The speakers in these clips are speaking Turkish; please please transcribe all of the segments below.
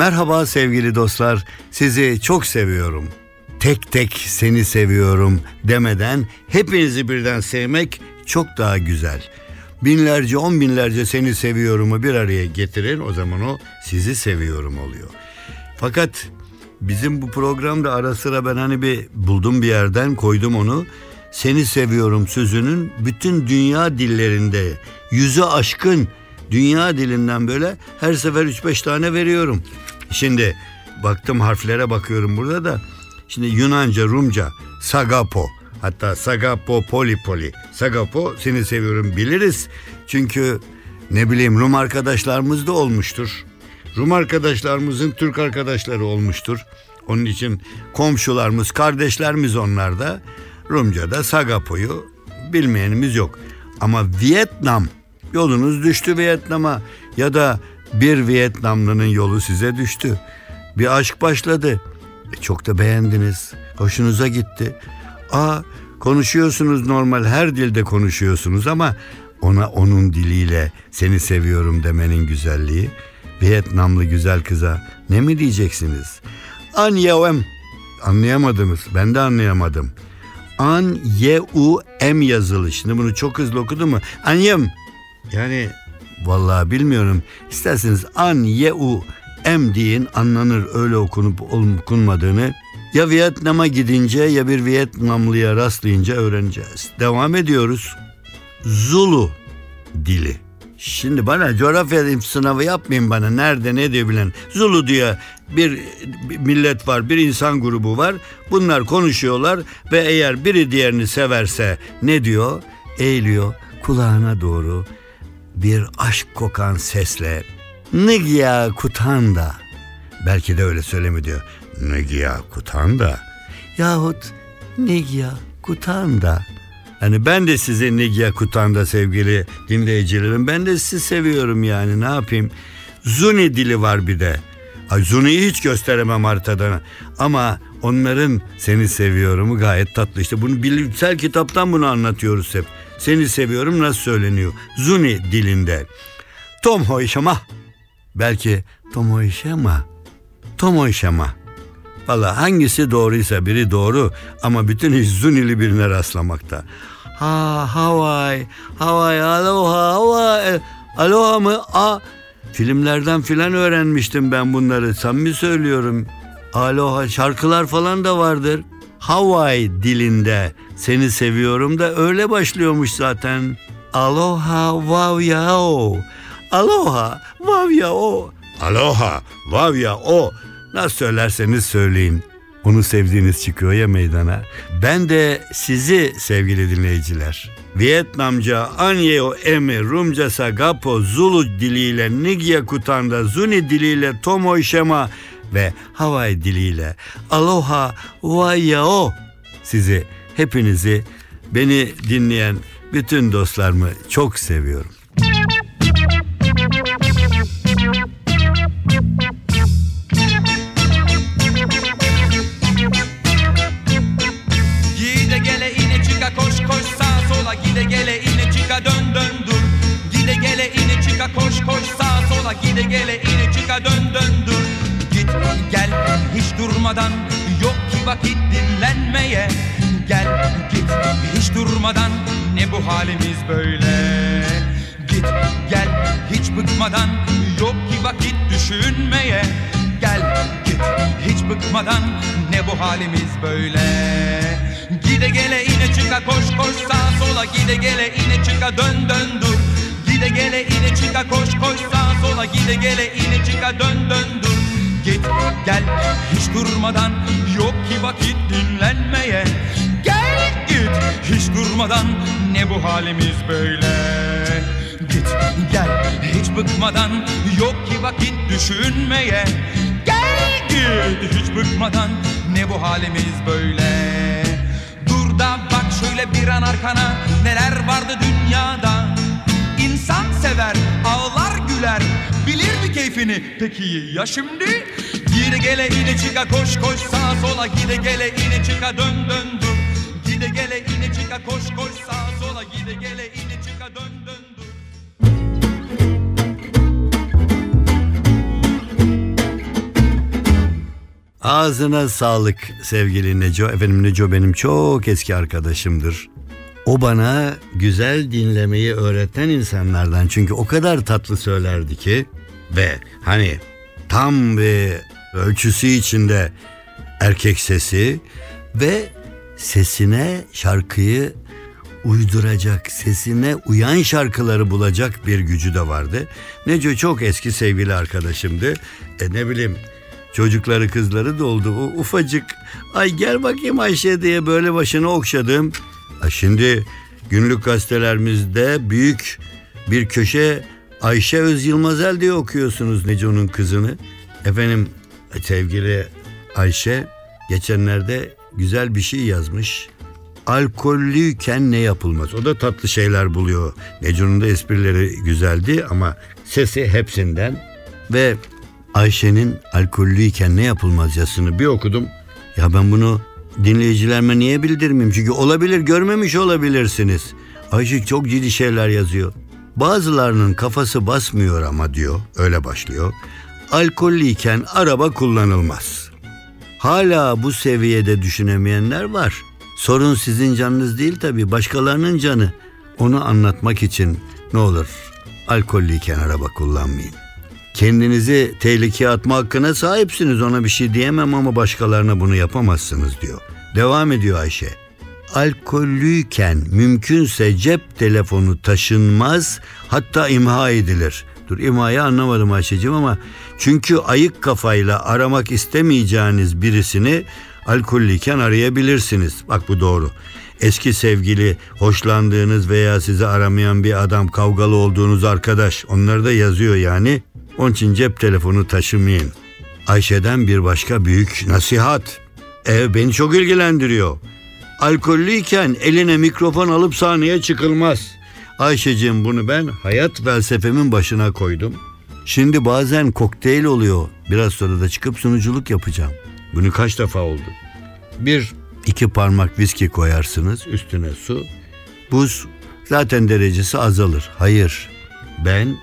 Merhaba sevgili dostlar. Sizi çok seviyorum. Tek tek seni seviyorum demeden hepinizi birden sevmek çok daha güzel. Binlerce on binlerce seni seviyorumu bir araya getirin o zaman o sizi seviyorum oluyor. Fakat bizim bu programda ara sıra ben hani bir buldum bir yerden koydum onu. Seni seviyorum sözünün bütün dünya dillerinde yüzü aşkın dünya dilinden böyle her sefer 3-5 tane veriyorum. Şimdi baktım harflere bakıyorum burada da. Şimdi Yunanca, Rumca, Sagapo. Hatta Sagapo, Polipoli. Sagapo seni seviyorum biliriz. Çünkü ne bileyim Rum arkadaşlarımız da olmuştur. Rum arkadaşlarımızın Türk arkadaşları olmuştur. Onun için komşularımız, kardeşlerimiz onlar da. Rumca'da Sagapo'yu bilmeyenimiz yok. Ama Vietnam, yolunuz düştü Vietnam'a ya da bir Vietnamlının yolu size düştü. Bir aşk başladı. E, çok da beğendiniz. Hoşunuza gitti. Aa konuşuyorsunuz normal her dilde konuşuyorsunuz ama ona onun diliyle seni seviyorum demenin güzelliği. Vietnamlı güzel kıza ne mi diyeceksiniz? An yevem. Anlayamadınız. Ben de anlayamadım. An ye u em yazılı. Şimdi bunu çok hızlı okudum mu? Anyem. Yani Vallahi bilmiyorum. İsterseniz an ye u em deyin anlanır öyle okunup okunmadığını. Ya Vietnam'a gidince ya bir Vietnamlıya rastlayınca öğreneceğiz. Devam ediyoruz. Zulu dili. Şimdi bana coğrafya sınavı yapmayın bana nerede ne diye bilen. Zulu diye bir, millet var, bir insan grubu var. Bunlar konuşuyorlar ve eğer biri diğerini severse ne diyor? Eğiliyor kulağına doğru bir aşk kokan sesle Nigya Kutanda belki de öyle söylemi diyor. Nigya Kutanda yahut Nigya Kutanda Hani ben de sizi Nigya Kutanda sevgili dinleyicilerim. Ben de sizi seviyorum yani ne yapayım. Zuni dili var bir de. Ay Zuni'yi hiç gösteremem haritadan. Ama onların seni seviyorumu gayet tatlı. İşte bunu bilimsel kitaptan bunu anlatıyoruz hep. Seni seviyorum nasıl söyleniyor? Zuni dilinde. Tom hoşama. Belki Tom hoşama. Tom hoşama. Valla hangisi doğruysa biri doğru ama bütün iş Zunili birine rastlamakta. Ha Hawaii, Hawaii, aloha, Hawaii. Aloha mı? A filmlerden filan öğrenmiştim ben bunları. Samimi söylüyorum. Aloha şarkılar falan da vardır. Hawaii dilinde seni seviyorum da öyle başlıyormuş zaten. Aloha wow yao. Aloha wow yao. Aloha wow yao. Nasıl söylerseniz söyleyin. Onu sevdiğiniz çıkıyor ya meydana. Ben de sizi sevgili dinleyiciler. Vietnamca Anyeo Emi, Rumca Sagapo, Zulu diliyle Nigya Kutanda, Zuni diliyle Tomoy Shema ve Hawaii diliyle Aloha Wayao sizi hepinizi beni dinleyen bütün dostlarımı çok seviyorum. Gide gele ine çıka koş koş sağa sola. Gide gele ine çıka dön dön dur. Gide gele ine çıka koş koş sağa sola. Gide gele ine çıka dön dön dur. Git gel hiç durmadan. Yok ki vakit dinlenmeye hiç durmadan Ne bu halimiz böyle? Git gel hiç bıkmadan Yok ki vakit düşünmeye. Gel git hiç bıkmadan Ne bu halimiz böyle? Gide gele ine çıka koş koş sağa sola. Gide gele ine çıka dön dön dur. Gide gele ine çıka koş koş sağa sola. Gide gele ine çıka dön dön dur. Git gel hiç durmadan yok ki vakit dinlenmeye hiç durmadan ne bu halimiz böyle? Git gel hiç bıkmadan yok ki vakit düşünmeye. Gel git hiç bıkmadan ne bu halimiz böyle? Dur da bak şöyle bir an arkana neler vardı dünyada? İnsan sever, ağlar güler Bilir mi keyfini? Peki ya şimdi? Gide gele ine çıka koş koş sağa sola. Gide gele ine çıka dön dön dur Gide gele ine çıka koş koş sağa sola Gide gele ine çıka dön dön dur Ağzına sağlık sevgili Neco. Efendim Neco benim çok eski arkadaşımdır. O bana güzel dinlemeyi öğreten insanlardan. Çünkü o kadar tatlı söylerdi ki ve hani tam bir ölçüsü içinde erkek sesi ve sesine şarkıyı uyduracak, sesine uyan şarkıları bulacak bir gücü de vardı. Neco çok eski sevgili arkadaşımdı. E ne bileyim çocukları kızları da oldu. O ufacık ay gel bakayım Ayşe diye böyle başını okşadım. Ha şimdi günlük gazetelerimizde büyük bir köşe Ayşe Öz Yılmazel diye okuyorsunuz Neco'nun kızını. Efendim sevgili Ayşe geçenlerde güzel bir şey yazmış. Alkollüyken ne yapılmaz? O da tatlı şeyler buluyor. Neco'nun da esprileri güzeldi ama sesi hepsinden. Ve Ayşe'nin alkollüyken ne yapılmaz yazısını bir okudum. Ya ben bunu dinleyicilerime niye bildirmeyeyim? Çünkü olabilir görmemiş olabilirsiniz. Ayşe çok ciddi şeyler yazıyor. Bazılarının kafası basmıyor ama diyor. Öyle başlıyor. Alkollüyken araba kullanılmaz. Hala bu seviyede düşünemeyenler var. Sorun sizin canınız değil tabii başkalarının canı. Onu anlatmak için ne olur alkollüyken araba kullanmayın. Kendinizi tehlikeye atma hakkına sahipsiniz ona bir şey diyemem ama başkalarına bunu yapamazsınız diyor. Devam ediyor Ayşe. Alkollüyken mümkünse cep telefonu taşınmaz hatta imha edilir. Dur imhayı anlamadım Ayşe'cim ama çünkü ayık kafayla aramak istemeyeceğiniz birisini alkollüyken arayabilirsiniz. Bak bu doğru. Eski sevgili, hoşlandığınız veya sizi aramayan bir adam, kavgalı olduğunuz arkadaş onları da yazıyor yani. Onun için cep telefonu taşımayın. Ayşe'den bir başka büyük nasihat. Ev beni çok ilgilendiriyor. Alkollüyken eline mikrofon alıp sahneye çıkılmaz. Ayşe'cim bunu ben hayat felsefemin başına koydum. Şimdi bazen kokteyl oluyor. Biraz sonra da çıkıp sunuculuk yapacağım. Bunu kaç defa oldu? Bir, iki parmak viski koyarsınız üstüne su. Buz zaten derecesi azalır. Hayır ben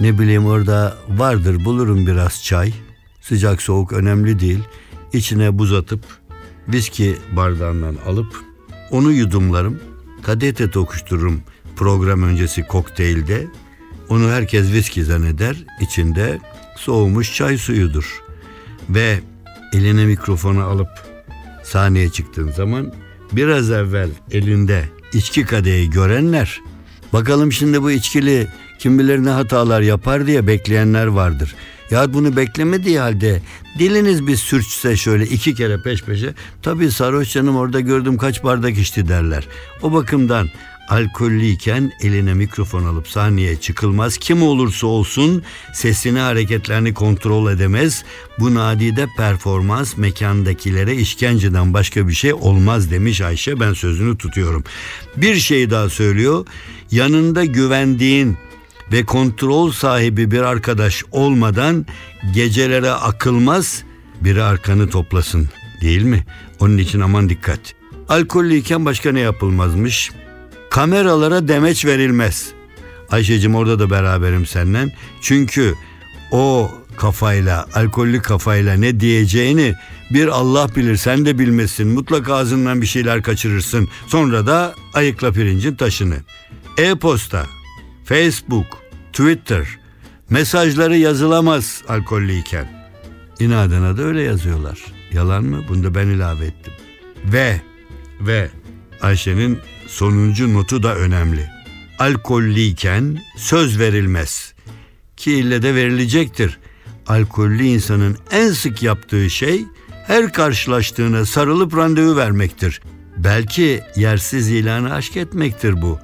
ne bileyim orada vardır bulurum biraz çay. Sıcak soğuk önemli değil. İçine buz atıp viski bardağından alıp onu yudumlarım. Kadete tokuştururum program öncesi kokteylde. Onu herkes viski zanneder. İçinde soğumuş çay suyudur. Ve eline mikrofonu alıp sahneye çıktığın zaman biraz evvel elinde içki kadehi görenler bakalım şimdi bu içkili kim bilir ne hatalar yapar diye bekleyenler vardır. Ya bunu beklemediği halde diliniz bir sürçse şöyle iki kere peş peşe tabii sarhoş canım orada gördüm kaç bardak içti derler. O bakımdan alkollüyken eline mikrofon alıp sahneye çıkılmaz. Kim olursa olsun sesini hareketlerini kontrol edemez. Bu nadide performans mekandakilere işkenceden başka bir şey olmaz demiş Ayşe ben sözünü tutuyorum. Bir şey daha söylüyor. Yanında güvendiğin ve kontrol sahibi bir arkadaş olmadan gecelere akılmaz biri arkanı toplasın değil mi? Onun için aman dikkat. Alkollüyken başka ne yapılmazmış? Kameralara demeç verilmez. Ayşe'cim orada da beraberim senden. Çünkü o kafayla, alkollü kafayla ne diyeceğini bir Allah bilir sen de bilmesin. Mutlaka ağzından bir şeyler kaçırırsın. Sonra da ayıkla pirincin taşını. E-posta, Facebook, Twitter mesajları yazılamaz alkollüyken. İnadına da öyle yazıyorlar. Yalan mı? Bunu da ben ilave ettim. Ve ve Ayşe'nin sonuncu notu da önemli. Alkollüyken söz verilmez. Ki ille de verilecektir. alkollü insanın en sık yaptığı şey her karşılaştığına sarılıp randevu vermektir. Belki yersiz ilanı aşk etmektir bu.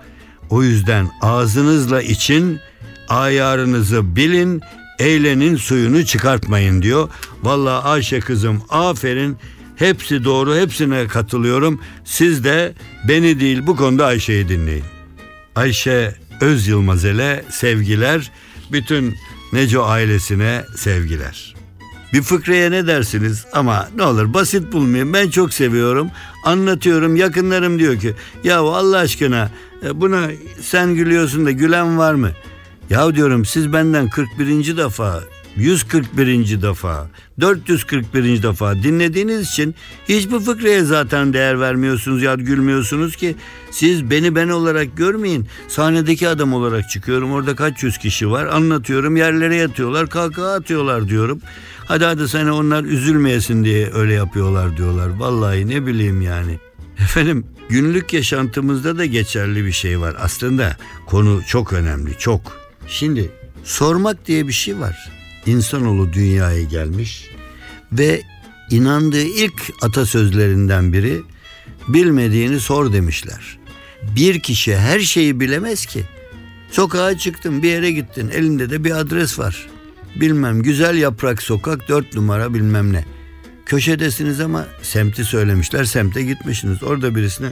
O yüzden ağzınızla için, ayarınızı bilin, eğlenin suyunu çıkartmayın diyor. Vallahi Ayşe kızım aferin. Hepsi doğru, hepsine katılıyorum. Siz de beni değil bu konuda Ayşe'yi dinleyin. Ayşe Öz Yılmazel'e sevgiler, bütün Neco ailesine sevgiler. Bir fıkraya ne dersiniz ama ne olur basit bulmayın ben çok seviyorum anlatıyorum yakınlarım diyor ki ya Allah aşkına e, buna sen gülüyorsun da gülen var mı? Ya diyorum siz benden 41. defa 141. defa 441. defa dinlediğiniz için hiçbir fıkraya zaten değer vermiyorsunuz ya gülmüyorsunuz ki. Siz beni ben olarak görmeyin. Sahnedeki adam olarak çıkıyorum. Orada kaç yüz kişi var? Anlatıyorum. Yerlere yatıyorlar kahkaha atıyorlar diyorum. Hadi hadi sana onlar üzülmeyesin diye öyle yapıyorlar diyorlar. Vallahi ne bileyim yani. Efendim günlük yaşantımızda da geçerli bir şey var. Aslında konu çok önemli çok. Şimdi sormak diye bir şey var insanoğlu dünyaya gelmiş ve inandığı ilk atasözlerinden biri bilmediğini sor demişler. Bir kişi her şeyi bilemez ki. Sokağa çıktın bir yere gittin elinde de bir adres var. Bilmem güzel yaprak sokak dört numara bilmem ne. Köşedesiniz ama semti söylemişler semte gitmişsiniz. Orada birisine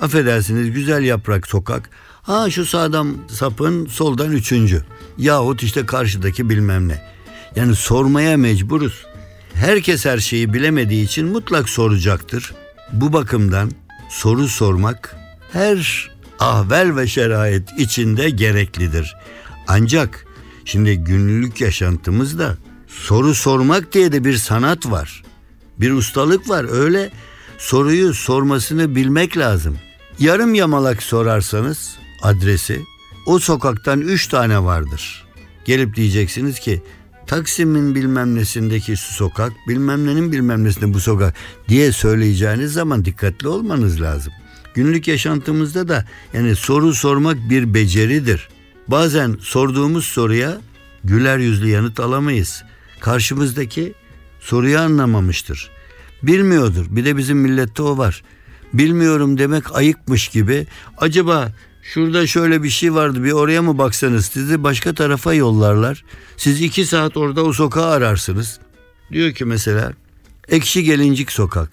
affedersiniz güzel yaprak sokak. Ha şu sağdan sapın soldan üçüncü. Yahut işte karşıdaki bilmem ne. Yani sormaya mecburuz. Herkes her şeyi bilemediği için mutlak soracaktır. Bu bakımdan soru sormak her ahvel ve şerait içinde gereklidir. Ancak şimdi günlük yaşantımızda soru sormak diye de bir sanat var. Bir ustalık var öyle soruyu sormasını bilmek lazım. Yarım yamalak sorarsanız adresi o sokaktan üç tane vardır. Gelip diyeceksiniz ki Taksim'in bilmem nesindeki şu sokak, bilmem nenin bilmem nesinde bu sokak diye söyleyeceğiniz zaman dikkatli olmanız lazım. Günlük yaşantımızda da yani soru sormak bir beceridir. Bazen sorduğumuz soruya güler yüzlü yanıt alamayız. Karşımızdaki soruyu anlamamıştır. Bilmiyordur. Bir de bizim millette o var. Bilmiyorum demek ayıkmış gibi. Acaba şurada şöyle bir şey vardı bir oraya mı baksanız sizi başka tarafa yollarlar. Siz iki saat orada o sokağı ararsınız. Diyor ki mesela ekşi gelincik sokak.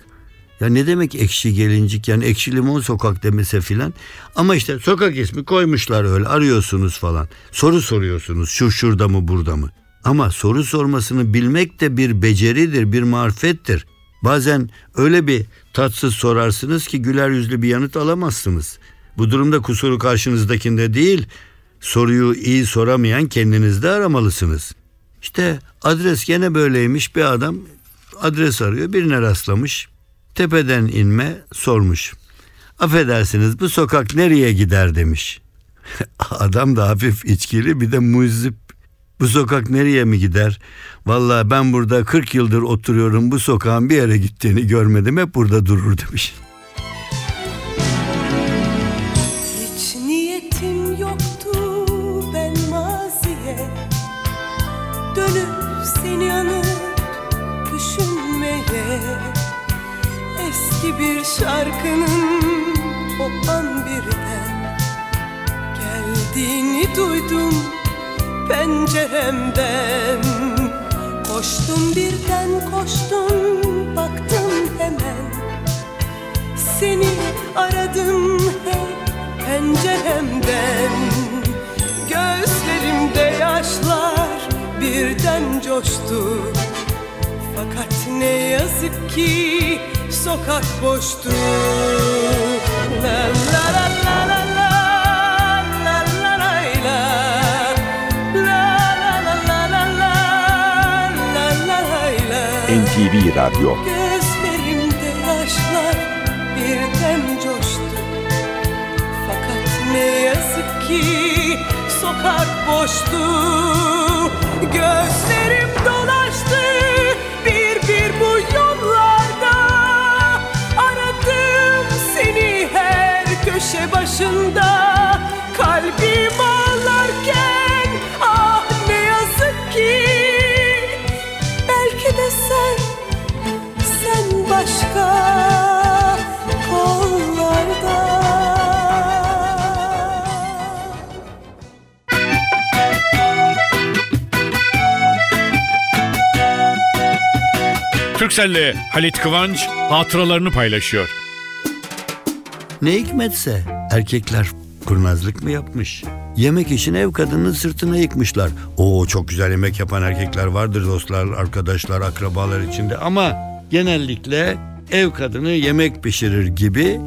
Ya ne demek ekşi gelincik yani ekşi limon sokak demese filan. Ama işte sokak ismi koymuşlar öyle arıyorsunuz falan. Soru soruyorsunuz şu şurada mı burada mı? Ama soru sormasını bilmek de bir beceridir, bir marifettir. Bazen öyle bir tatsız sorarsınız ki güler yüzlü bir yanıt alamazsınız. Bu durumda kusuru karşınızdakinde değil, soruyu iyi soramayan kendinizde aramalısınız. İşte adres gene böyleymiş bir adam adres arıyor birine rastlamış. Tepeden inme sormuş. Affedersiniz bu sokak nereye gider demiş. adam da hafif içkili bir de muzip. Bu sokak nereye mi gider? Vallahi ben burada 40 yıldır oturuyorum bu sokağın bir yere gittiğini görmedim hep burada durur demiş. Dönüp seni anıp düşünmeye Eski bir şarkının o an birden Geldiğini duydum penceremden. Koştum birden koştum baktım hemen. Seni aradım hep penceremden. Gözlerimde yaşlar birden coştu Fakat ne yazık ki sokak boştu La la la la la NTV Radyo Gözlerimde yaşlar birden coştu Fakat ne yazık ki sokak boştu ghost Türkcell'le Halit Kıvanç hatıralarını paylaşıyor. Ne hikmetse erkekler kurnazlık mı yapmış? Yemek için ev kadının sırtına yıkmışlar. Oo çok güzel yemek yapan erkekler vardır dostlar, arkadaşlar, akrabalar içinde ama genellikle ev kadını yemek pişirir gibi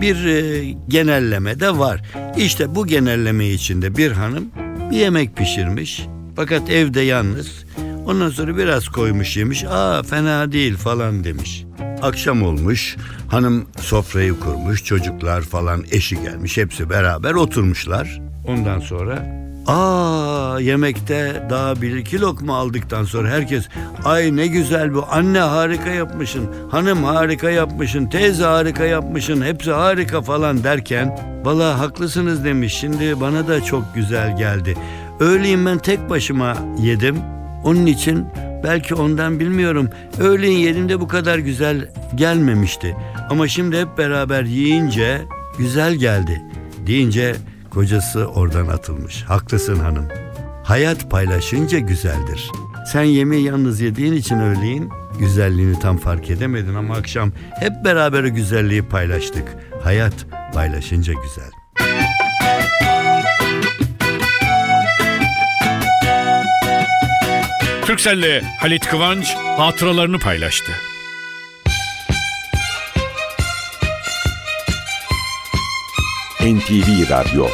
bir e, genelleme de var. İşte bu genelleme içinde bir hanım bir yemek pişirmiş fakat evde yalnız. Ondan sonra biraz koymuş yemiş. Aa fena değil falan demiş. Akşam olmuş. Hanım sofrayı kurmuş. Çocuklar falan eşi gelmiş. Hepsi beraber oturmuşlar. Ondan sonra Aa yemekte daha bir iki lokma aldıktan sonra herkes ay ne güzel bu anne harika yapmışsın hanım harika yapmışsın teyze harika yapmışsın hepsi harika falan derken valla haklısınız demiş şimdi bana da çok güzel geldi öğleyin ben tek başıma yedim onun için belki ondan bilmiyorum öğleyin yediğimde bu kadar güzel gelmemişti ama şimdi hep beraber yiyince güzel geldi deyince Kocası oradan atılmış. Haklısın hanım. Hayat paylaşınca güzeldir. Sen yemeği yalnız yediğin için öğleyin güzelliğini tam fark edemedin ama akşam hep beraber güzelliği paylaştık. Hayat paylaşınca güzel. Türkcell'le Halit Kıvanç hatıralarını paylaştı. NTV Radyo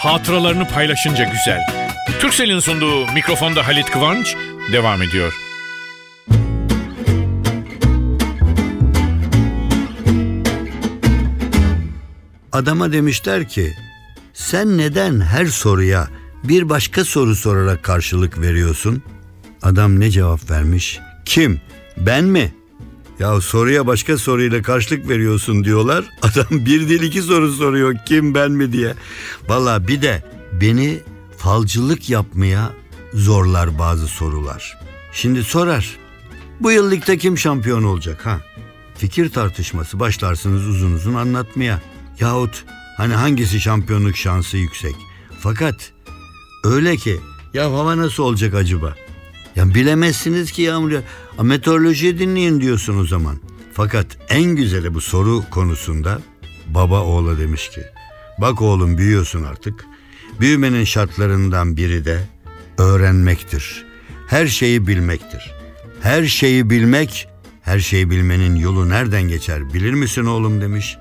hatıralarını paylaşınca güzel. Türkcell'in sunduğu mikrofonda Halit Kıvanç devam ediyor. Adama demişler ki sen neden her soruya bir başka soru sorarak karşılık veriyorsun? Adam ne cevap vermiş? Kim? Ben mi? Ya soruya başka soruyla karşılık veriyorsun diyorlar. Adam bir değil iki soru soruyor kim ben mi diye. Valla bir de beni falcılık yapmaya zorlar bazı sorular. Şimdi sorar. Bu yıl kim şampiyon olacak ha? Fikir tartışması başlarsınız uzun uzun anlatmaya. Yahut hani hangisi şampiyonluk şansı yüksek. Fakat öyle ki ya hava nasıl olacak acaba? Ya bilemezsiniz ki yağmur ya. Meteoroloji dinleyin diyorsun o zaman. Fakat en güzeli bu soru konusunda baba oğla demiş ki bak oğlum büyüyorsun artık. Büyümenin şartlarından biri de öğrenmektir. Her şeyi bilmektir. Her şeyi bilmek, her şeyi bilmenin yolu nereden geçer bilir misin oğlum demiş.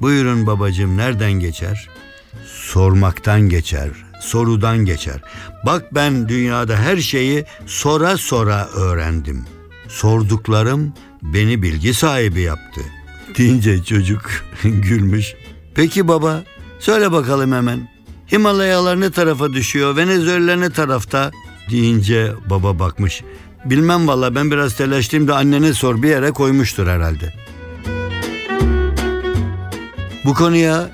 Buyurun babacığım nereden geçer? Sormaktan geçer, sorudan geçer. Bak ben dünyada her şeyi sora sora öğrendim. Sorduklarım beni bilgi sahibi yaptı. Deyince çocuk gülmüş. Peki baba söyle bakalım hemen. Himalayalar ne tarafa düşüyor, Venezuela ne tarafta? Deyince baba bakmış. Bilmem valla ben biraz telaşlıyım da annene sor bir yere koymuştur herhalde. Bu konuya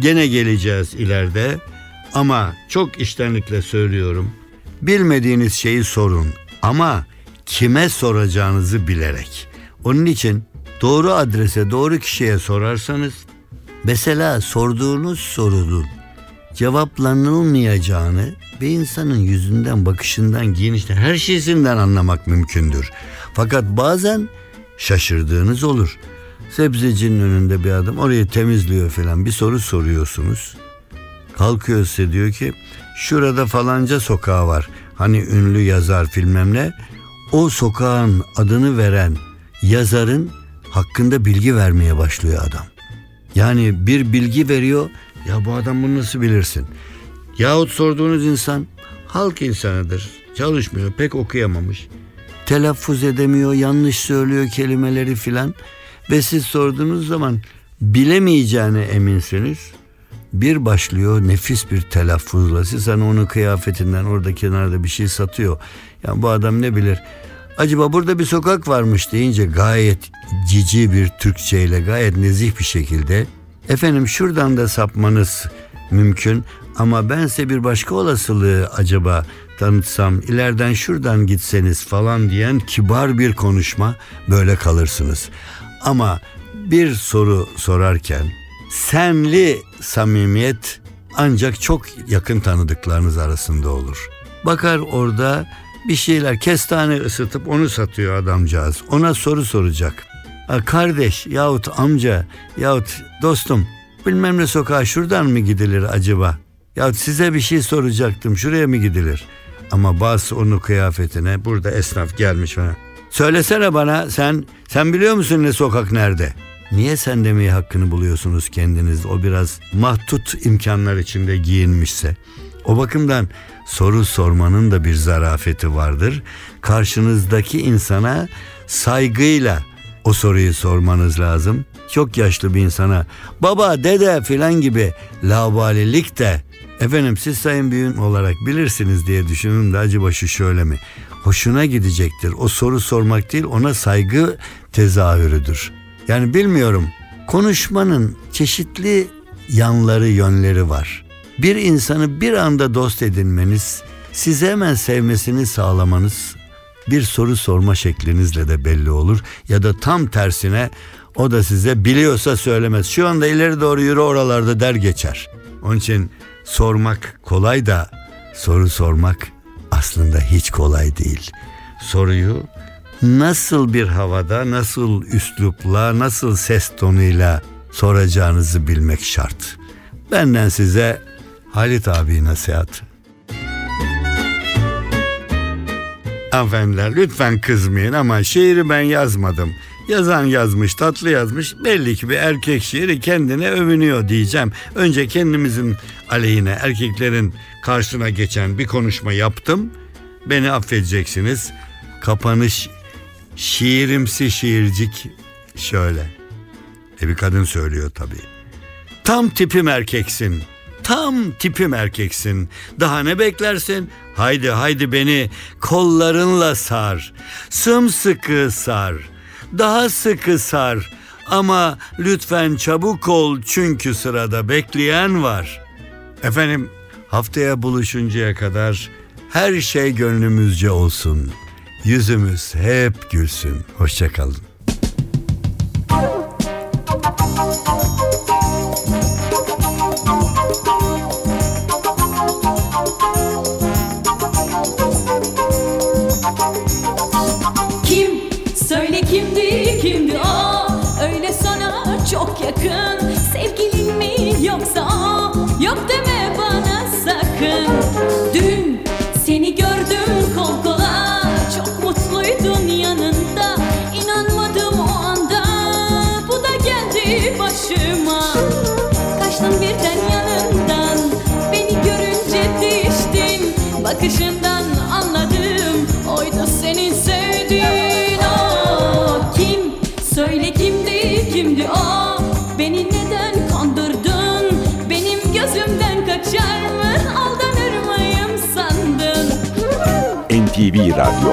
gene geleceğiz ileride ama çok iştenlikle söylüyorum. Bilmediğiniz şeyi sorun ama kime soracağınızı bilerek. Onun için doğru adrese doğru kişiye sorarsanız mesela sorduğunuz sorunun cevaplanılmayacağını bir insanın yüzünden, bakışından, giyinişten, her şeysinden anlamak mümkündür. Fakat bazen şaşırdığınız olur. Sebzecinin önünde bir adam orayı temizliyor falan bir soru soruyorsunuz. Kalkıyor size diyor ki şurada falanca sokağı var. Hani ünlü yazar bilmem ne. O sokağın adını veren yazarın hakkında bilgi vermeye başlıyor adam. Yani bir bilgi veriyor. Ya bu adam bunu nasıl bilirsin? Yahut sorduğunuz insan halk insanıdır. Çalışmıyor, pek okuyamamış. Telaffuz edemiyor, yanlış söylüyor kelimeleri filan. Ve siz sorduğunuz zaman bilemeyeceğine eminsiniz. Bir başlıyor nefis bir telaffuzla. Siz hani onun kıyafetinden orada kenarda bir şey satıyor. Yani bu adam ne bilir? Acaba burada bir sokak varmış deyince gayet cici bir Türkçeyle gayet nezih bir şekilde efendim şuradan da sapmanız mümkün ama ben size bir başka olasılığı acaba tanıtsam ileriden şuradan gitseniz falan diyen kibar bir konuşma böyle kalırsınız. Ama bir soru sorarken senli samimiyet ancak çok yakın tanıdıklarınız arasında olur. Bakar orada bir şeyler kestane ısıtıp onu satıyor adamcağız. Ona soru soracak. Kardeş yahut amca yahut dostum bilmem ne sokağa şuradan mı gidilir acaba? Yahut size bir şey soracaktım şuraya mı gidilir? Ama bas onu kıyafetine burada esnaf gelmiş bana. Söylesene bana sen sen biliyor musun ne sokak nerede? Niye sen demeyi hakkını buluyorsunuz kendiniz? O biraz mahdut imkanlar içinde giyinmişse. O bakımdan soru sormanın da bir zarafeti vardır. Karşınızdaki insana saygıyla o soruyu sormanız lazım. Çok yaşlı bir insana baba dede filan gibi laubalilik de efendim siz sayın büyüğün olarak bilirsiniz diye düşünün de acaba şu şöyle mi? Hoşuna gidecektir. O soru sormak değil ona saygı tezahürüdür. Yani bilmiyorum konuşmanın çeşitli yanları yönleri var. Bir insanı bir anda dost edinmeniz, size hemen sevmesini sağlamanız bir soru sorma şeklinizle de belli olur. Ya da tam tersine o da size biliyorsa söylemez. Şu anda ileri doğru yürü oralarda der geçer. Onun için sormak kolay da soru sormak aslında hiç kolay değil. Soruyu nasıl bir havada, nasıl üslupla, nasıl ses tonuyla soracağınızı bilmek şart. Benden size Halit abi nasihat. Hanımefendiler lütfen kızmayın ama şiiri ben yazmadım. Yazan yazmış, tatlı yazmış. Belli ki bir erkek şiiri kendine övünüyor diyeceğim. Önce kendimizin aleyhine, erkeklerin karşısına geçen bir konuşma yaptım. Beni affedeceksiniz. Kapanış şiirimsi şiircik şöyle. E bir kadın söylüyor tabii. Tam tipim erkeksin. Tam tipim erkeksin. Daha ne beklersin? Haydi haydi beni kollarınla sar. Sımsıkı sar. Daha sıkı sar. Ama lütfen çabuk ol çünkü sırada bekleyen var. Efendim haftaya buluşuncaya kadar her şey gönlümüzce olsun. Yüzümüz hep gülsün. Hoşçakalın. Bakışından anladım. Oydu senin sevdiğin o. Kim? Söyle kimdi kimdi o? Beni neden kandırdın? Benim gözümden kaçar mı? Aldanır mıyım sandın? NTV Radyo